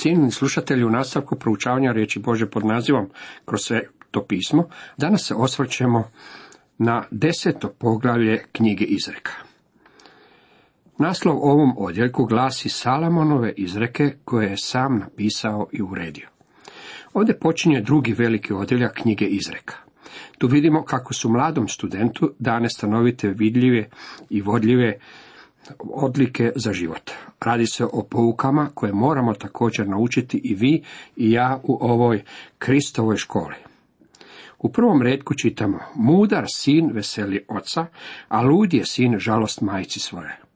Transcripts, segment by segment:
Cijenjeni slušatelji u nastavku proučavanja riječi Bože pod nazivom kroz sve to pismo, danas se osvrćemo na deseto poglavlje knjige izreka. Naslov ovom odjeljku glasi Salamonove izreke koje je sam napisao i uredio. Ovdje počinje drugi veliki odjeljak knjige izreka. Tu vidimo kako su mladom studentu dane stanovite vidljive i vodljive odlike za život. Radi se o poukama koje moramo također naučiti i vi i ja u ovoj Kristovoj školi. U prvom redku čitamo, mudar sin veseli oca, a lud je sin žalost majci svoje.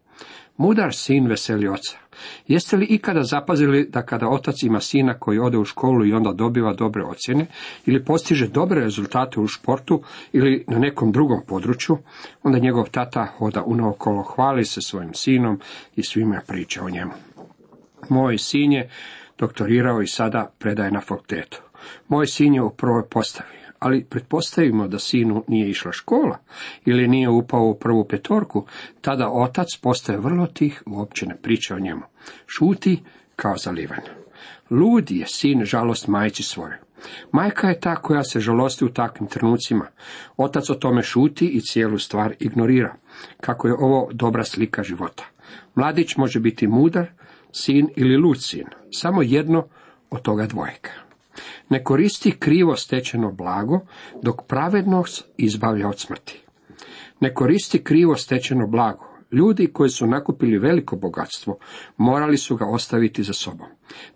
Mudar sin veseli oca. Jeste li ikada zapazili da kada otac ima sina koji ode u školu i onda dobiva dobre ocjene ili postiže dobre rezultate u športu ili na nekom drugom području, onda njegov tata hoda unaokolo, hvali se svojim sinom i svima priča o njemu. Moj sin je doktorirao i sada predaje na fakultetu. Moj sin je u prvoj postavi ali pretpostavimo da sinu nije išla škola ili nije upao u prvu petorku, tada otac postaje vrlo tih, uopće ne priča o njemu. Šuti kao zalivan. Lud je sin žalost majci svoje. Majka je ta koja se žalosti u takvim trenucima. Otac o tome šuti i cijelu stvar ignorira. Kako je ovo dobra slika života. Mladić može biti mudar, sin ili lud sin. Samo jedno od toga dvojeka. Ne koristi krivo stečeno blago, dok pravednost izbavlja od smrti. Ne koristi krivo stečeno blago. Ljudi koji su nakupili veliko bogatstvo, morali su ga ostaviti za sobom.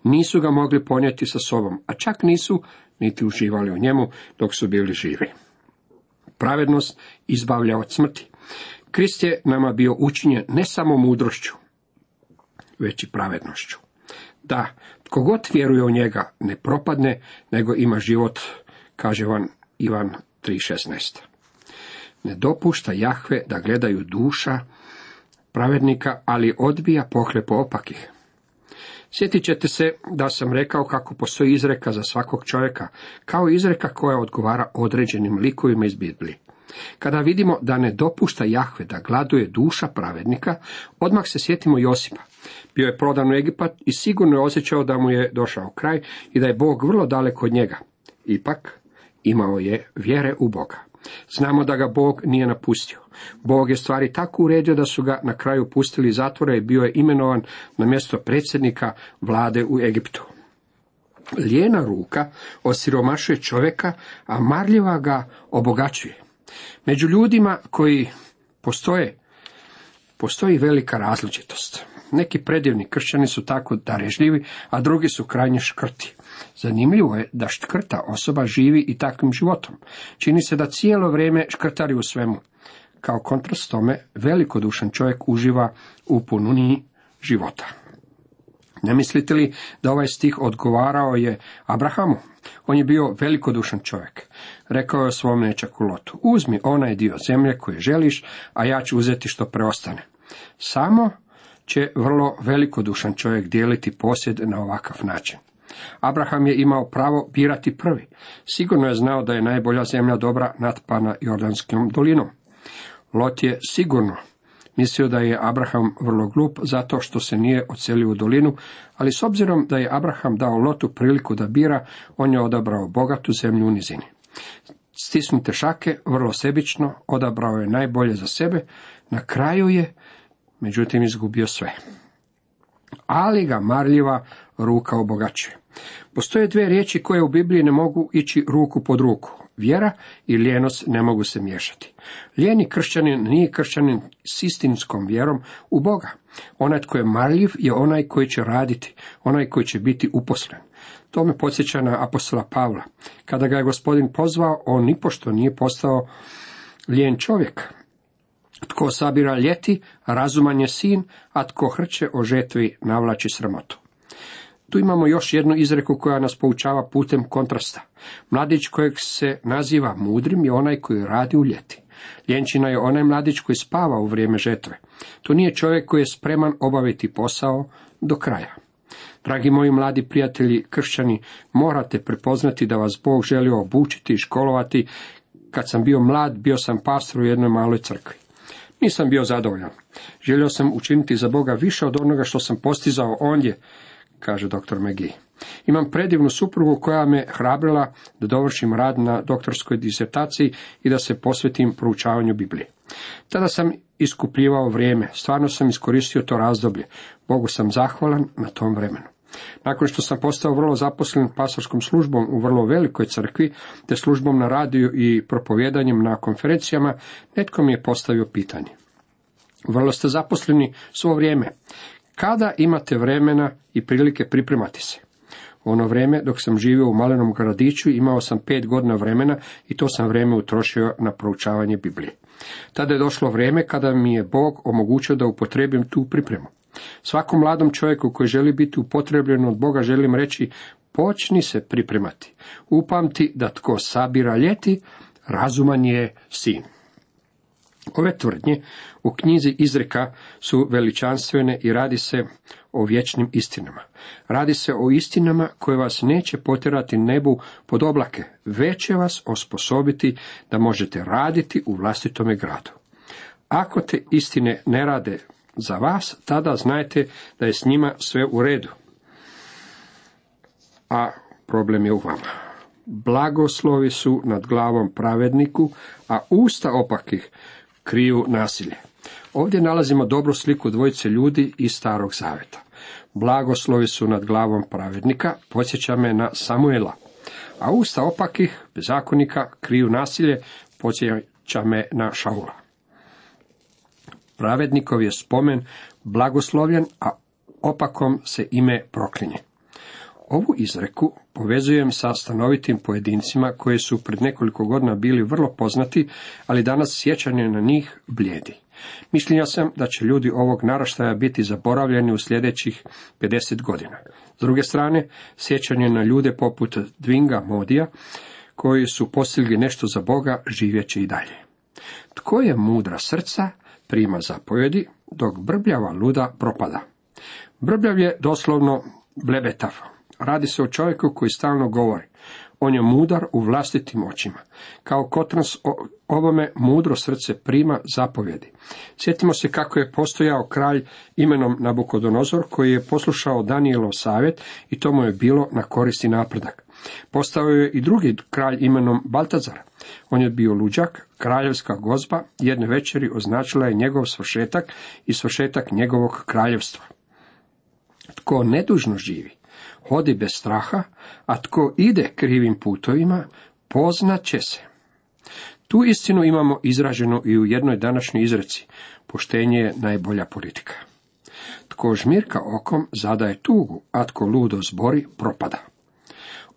Nisu ga mogli ponijeti sa sobom, a čak nisu niti uživali u njemu dok su bili živi. Pravednost izbavlja od smrti. Krist je nama bio učinjen ne samo mudrošću, već i pravednošću. Da, tko god vjeruje u njega ne propadne, nego ima život, kaže vam Ivan 3.16. Ne dopušta Jahve da gledaju duša pravednika, ali odbija pohlepo opakih. Sjetit ćete se da sam rekao kako postoji izreka za svakog čovjeka, kao izreka koja odgovara određenim likovima iz Biblije. Kada vidimo da ne dopušta Jahve da gladuje duša pravednika, odmah se sjetimo Josipa. Bio je prodan u Egipat i sigurno je osjećao da mu je došao kraj i da je Bog vrlo daleko od njega. Ipak, imao je vjere u Boga. Znamo da ga Bog nije napustio. Bog je stvari tako uredio da su ga na kraju pustili iz zatvora i bio je imenovan na mjesto predsjednika vlade u Egiptu. Lijena ruka osiromašuje čovjeka, a marljiva ga obogaćuje. Među ljudima koji postoje, postoji velika različitost. Neki predivni kršćani su tako darežljivi, a drugi su krajnje škrti. Zanimljivo je da škrta osoba živi i takvim životom. Čini se da cijelo vrijeme škrtari u svemu. Kao kontrast tome, velikodušan čovjek uživa u pununiji života. Ne mislite li da ovaj stih odgovarao je Abrahamu? On je bio velikodušan čovjek. Rekao je svom nečaku Lotu, uzmi onaj dio zemlje koji želiš, a ja ću uzeti što preostane. Samo će vrlo velikodušan čovjek dijeliti posjed na ovakav način. Abraham je imao pravo birati prvi. Sigurno je znao da je najbolja zemlja dobra natpana Jordanskom dolinom. Lot je sigurno mislio da je Abraham vrlo glup zato što se nije ocelio u dolinu, ali s obzirom da je Abraham dao Lotu priliku da bira, on je odabrao bogatu zemlju u nizini. Stisnute šake, vrlo sebično, odabrao je najbolje za sebe, na kraju je međutim izgubio sve. Ali ga marljiva ruka obogaćuje. Postoje dvije riječi koje u Bibliji ne mogu ići ruku pod ruku. Vjera i lijenost ne mogu se miješati. Lijeni kršćanin nije kršćanin s istinskom vjerom u Boga. Onaj tko je marljiv je onaj koji će raditi, onaj koji će biti uposlen. To me podsjeća na apostola Pavla. Kada ga je gospodin pozvao, on nipošto nije postao lijen čovjek. Tko sabira ljeti, razuman je sin, a tko hrće o žetvi navlači sramotu. Tu imamo još jednu izreku koja nas poučava putem kontrasta. Mladić kojeg se naziva mudrim je onaj koji radi u ljeti. Ljenčina je onaj mladić koji spava u vrijeme žetve. To nije čovjek koji je spreman obaviti posao do kraja. Dragi moji mladi prijatelji kršćani, morate prepoznati da vas Bog želi obučiti i školovati. Kad sam bio mlad, bio sam pastor u jednoj maloj crkvi. Nisam bio zadovoljan. Želio sam učiniti za Boga više od onoga što sam postizao ondje, kaže dr. McGee. Imam predivnu suprugu koja me hrabrila da dovršim rad na doktorskoj disertaciji i da se posvetim proučavanju Biblije. Tada sam iskupljivao vrijeme, stvarno sam iskoristio to razdoblje. Bogu sam zahvalan na tom vremenu. Nakon što sam postao vrlo zaposlen pastorskom službom u vrlo velikoj crkvi, te službom na radiju i propovjedanjem na konferencijama, netko mi je postavio pitanje. Vrlo ste zaposleni svo vrijeme. Kada imate vremena i prilike pripremati se? U ono vrijeme, dok sam živio u malenom gradiću, imao sam pet godina vremena i to sam vrijeme utrošio na proučavanje Biblije. Tada je došlo vrijeme kada mi je Bog omogućio da upotrebim tu pripremu. Svakom mladom čovjeku koji želi biti upotrebljen od Boga želim reći, počni se pripremati. Upamti da tko sabira ljeti, razuman je sin. Ove tvrdnje u knjizi izreka su veličanstvene i radi se o vječnim istinama. Radi se o istinama koje vas neće potjerati nebu pod oblake, već će vas osposobiti da možete raditi u vlastitome gradu. Ako te istine ne rade za vas, tada znajte da je s njima sve u redu. A problem je u vama. Blagoslovi su nad glavom pravedniku, a usta opakih kriju nasilje. Ovdje nalazimo dobru sliku dvojice ljudi iz starog zaveta. Blagoslovi su nad glavom pravednika, podsjeća me na Samuela, a usta opakih bezakonika kriju nasilje, podsjeća me na Šaula. Pravednikov je spomen blagoslovljen, a opakom se ime proklinje. Ovu izreku povezujem sa stanovitim pojedincima koji su pred nekoliko godina bili vrlo poznati, ali danas sjećanje na njih blijedi. Mišljenja sam da će ljudi ovog naraštaja biti zaboravljeni u sljedećih 50 godina. S druge strane, sjećanje na ljude poput Dvinga Modija, koji su postigli nešto za Boga, živjeće i dalje. Tko je mudra srca, prima zapovjedi, dok brbljava luda propada. Brbljav je doslovno blebetav. Radi se o čovjeku koji stalno govori. On je mudar u vlastitim očima. Kao kotrans ovome mudro srce prima zapovjedi. Sjetimo se kako je postojao kralj imenom Nabukodonozor koji je poslušao Danielov savjet i to mu je bilo na koristi napredak. Postao je i drugi kralj imenom Baltazar. On je bio luđak, kraljevska gozba, jedne večeri označila je njegov svršetak i svršetak njegovog kraljevstva. Tko nedužno živi, hodi bez straha, a tko ide krivim putovima, poznat će se. Tu istinu imamo izraženu i u jednoj današnjoj izreci. Poštenje je najbolja politika. Tko žmirka okom zadaje tugu, a tko ludo zbori propada.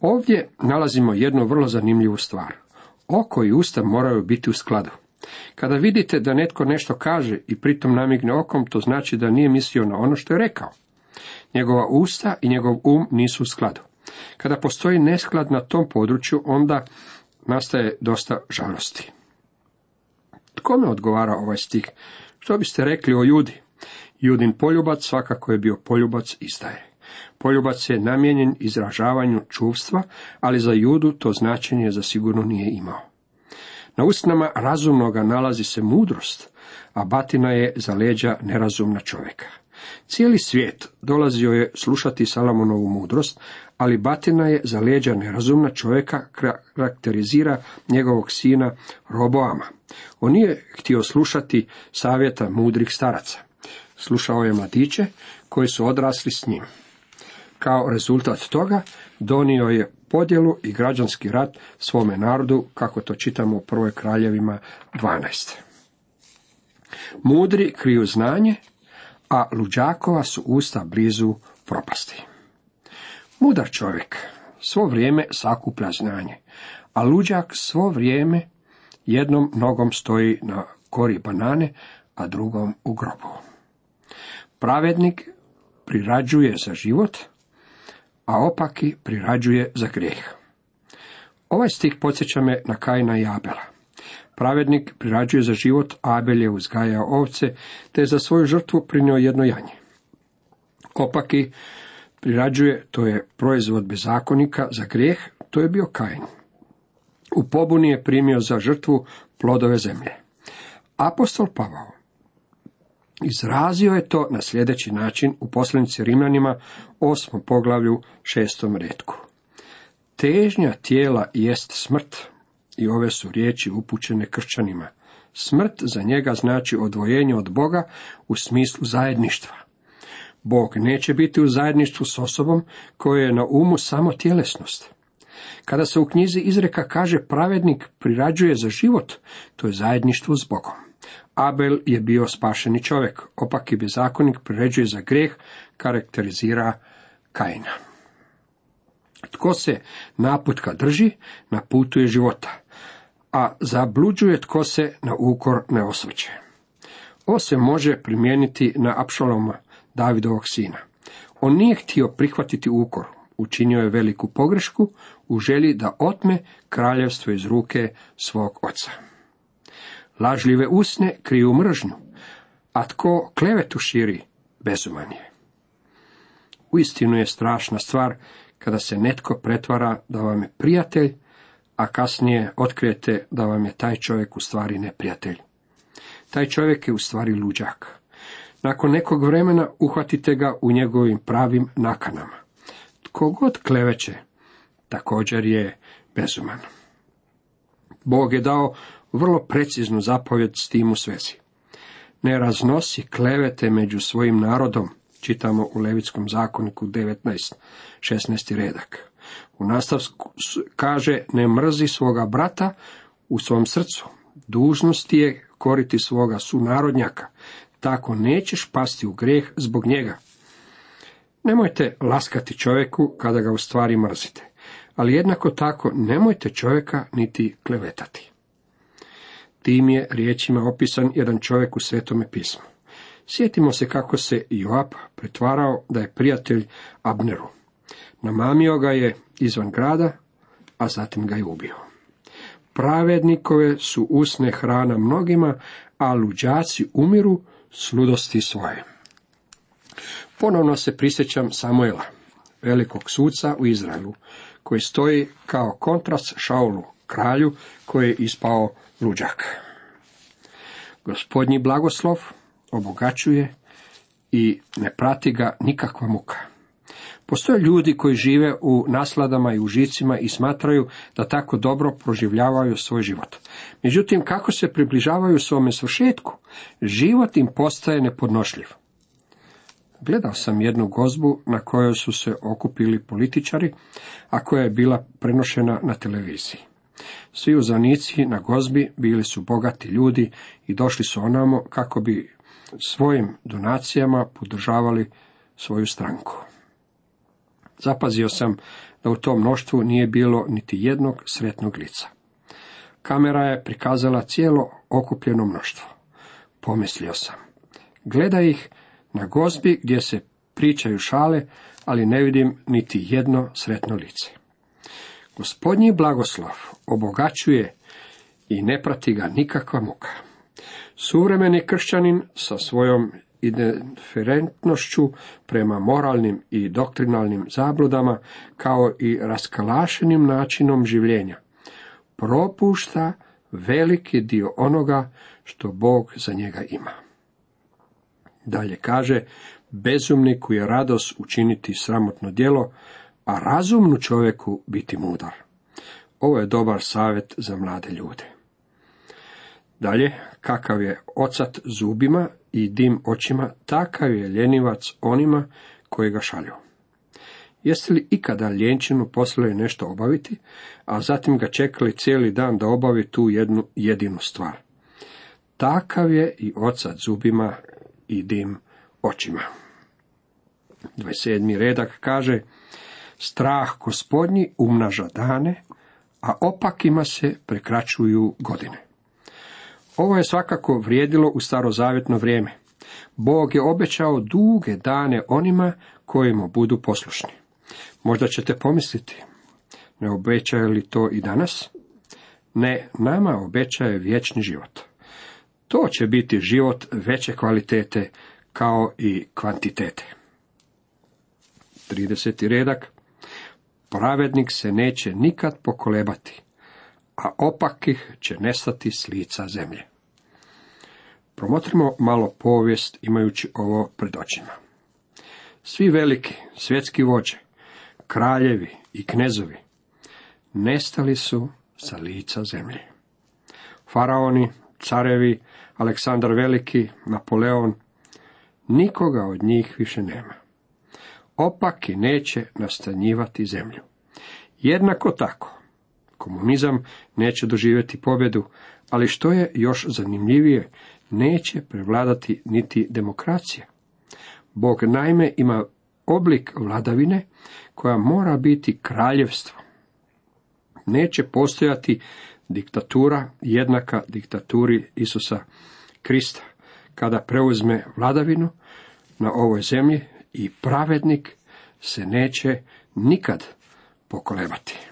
Ovdje nalazimo jednu vrlo zanimljivu stvar. Oko i usta moraju biti u skladu. Kada vidite da netko nešto kaže i pritom namigne okom, to znači da nije mislio na ono što je rekao. Njegova usta i njegov um nisu u skladu. Kada postoji nesklad na tom području, onda nastaje dosta žalosti. Kome odgovara ovaj stih? Što biste rekli o Judi? Judin poljubac svakako je bio poljubac izdaje. Poljubac je namijenjen izražavanju čuvstva, ali za Judu to značenje zasigurno nije imao. Na usnama razumnoga nalazi se mudrost, a batina je za leđa nerazumna čovjeka. Cijeli svijet dolazio je slušati Salomonovu mudrost, ali batina je za leđa nerazumna čovjeka karakterizira njegovog sina Roboama. On nije htio slušati savjeta mudrih staraca. Slušao je mladiće koji su odrasli s njim. Kao rezultat toga donio je podjelu i građanski rat svome narodu, kako to čitamo u prvoj kraljevima 12. Mudri kriju znanje, a luđakova su usta blizu propasti. Mudar čovjek svo vrijeme sakuplja znanje, a luđak svo vrijeme jednom nogom stoji na kori banane, a drugom u grobu. Pravednik prirađuje za život, a opaki prirađuje za grijeh. Ovaj stih podsjeća me na Kajna i Abela. Pravednik prirađuje za život, Abel je uzgajao ovce, te je za svoju žrtvu prinio jedno janje. Opaki prirađuje, to je proizvod bezakonika, za grijeh, to je bio Kain. U pobuni je primio za žrtvu plodove zemlje. Apostol Pavao Izrazio je to na sljedeći način u poslanici Rimljanima, osmom poglavlju, šestom redku. Težnja tijela jest smrt, i ove su riječi upućene kršćanima. Smrt za njega znači odvojenje od Boga u smislu zajedništva. Bog neće biti u zajedništvu s osobom koja je na umu samo tjelesnost. Kada se u knjizi izreka kaže pravednik prirađuje za život, to je zajedništvo s Bogom. Abel je bio spašeni čovjek, opak i bezakonik priređuje za grijeh, karakterizira Kaina. Tko se naputka drži, na putu je života, a zabluđuje tko se na ukor ne osvrće. Ovo se može primijeniti na Apšaloma, Davidovog sina. On nije htio prihvatiti ukor, učinio je veliku pogrešku u želji da otme kraljevstvo iz ruke svog oca. Lažljive usne kriju mržnju, a tko klevetu širi, bezuman je. Uistinu je strašna stvar kada se netko pretvara da vam je prijatelj, a kasnije otkrijete da vam je taj čovjek u stvari neprijatelj. Taj čovjek je u stvari luđak. Nakon nekog vremena uhvatite ga u njegovim pravim nakanama. Tko god kleveće, također je bezuman. Bog je dao vrlo preciznu zapovjed s tim u svezi. Ne raznosi klevete među svojim narodom, čitamo u Levitskom zakoniku 19, 16. redak. U nastavku kaže ne mrzi svoga brata u svom srcu. Dužnost je koriti svoga sunarodnjaka. Tako nećeš pasti u grijeh zbog njega. Nemojte laskati čovjeku kada ga u stvari mrzite, ali jednako tako nemojte čovjeka niti klevetati. Tim je riječima opisan jedan čovjek u svetome pismu. Sjetimo se kako se Joab pretvarao da je prijatelj Abneru. Namamio ga je izvan grada, a zatim ga je ubio. Pravednikove su usne hrana mnogima, a luđaci umiru s ludosti svoje. Ponovno se prisjećam Samuela, velikog suca u Izraelu, koji stoji kao kontrast Šaulu, kralju koji je ispao luđak. Gospodnji blagoslov obogaćuje i ne prati ga nikakva muka. Postoje ljudi koji žive u nasladama i užicima i smatraju da tako dobro proživljavaju svoj život. Međutim, kako se približavaju svome svršetku, život im postaje nepodnošljiv. Gledao sam jednu gozbu na kojoj su se okupili političari, a koja je bila prenošena na televiziji. Svi uzanici na gozbi bili su bogati ljudi i došli su onamo kako bi svojim donacijama podržavali svoju stranku. Zapazio sam da u tom mnoštvu nije bilo niti jednog sretnog lica. Kamera je prikazala cijelo okupljeno mnoštvo. Pomislio sam. Gleda ih na gozbi gdje se pričaju šale, ali ne vidim niti jedno sretno lice. Gospodnji blagoslov obogaćuje i ne prati ga nikakva muka. Suvremeni kršćanin sa svojom indiferentnošću prema moralnim i doktrinalnim zabludama, kao i raskalašenim načinom življenja, propušta veliki dio onoga što Bog za njega ima. Dalje kaže, bezumniku je radost učiniti sramotno djelo, a razumnu čovjeku biti mudar. Ovo je dobar savjet za mlade ljude. Dalje, kakav je ocat zubima i dim očima, takav je ljenivac onima koji ga šalju. Jeste li ikada ljenčinu poslali nešto obaviti, a zatim ga čekali cijeli dan da obavi tu jednu jedinu stvar? Takav je i ocat zubima i dim očima. 27. redak kaže, strah gospodnji umnaža dane, a opakima se prekraćuju godine. Ovo je svakako vrijedilo u starozavjetno vrijeme. Bog je obećao duge dane onima koji mu budu poslušni. Možda ćete pomisliti, ne obećaje li to i danas? Ne, nama obećaje vječni život. To će biti život veće kvalitete kao i kvantitete. 30. redak. Pravednik se neće nikad pokolebati, a opakih će nestati s lica zemlje. Promotrimo malo povijest imajući ovo pred očima. Svi veliki svjetski vođe, kraljevi i knezovi nestali su sa lica zemlje. Faraoni, carevi, Aleksandar Veliki, Napoleon, nikoga od njih više nema. Opaki neće nastanjivati zemlju. Jednako tako, komunizam neće doživjeti pobjedu, ali što je još zanimljivije, neće prevladati niti demokracija. Bog naime ima oblik vladavine koja mora biti kraljevstvo. Neće postojati diktatura jednaka diktaturi Isusa Krista, kada preuzme vladavinu na ovoj zemlji i pravednik se neće nikad pokolebati.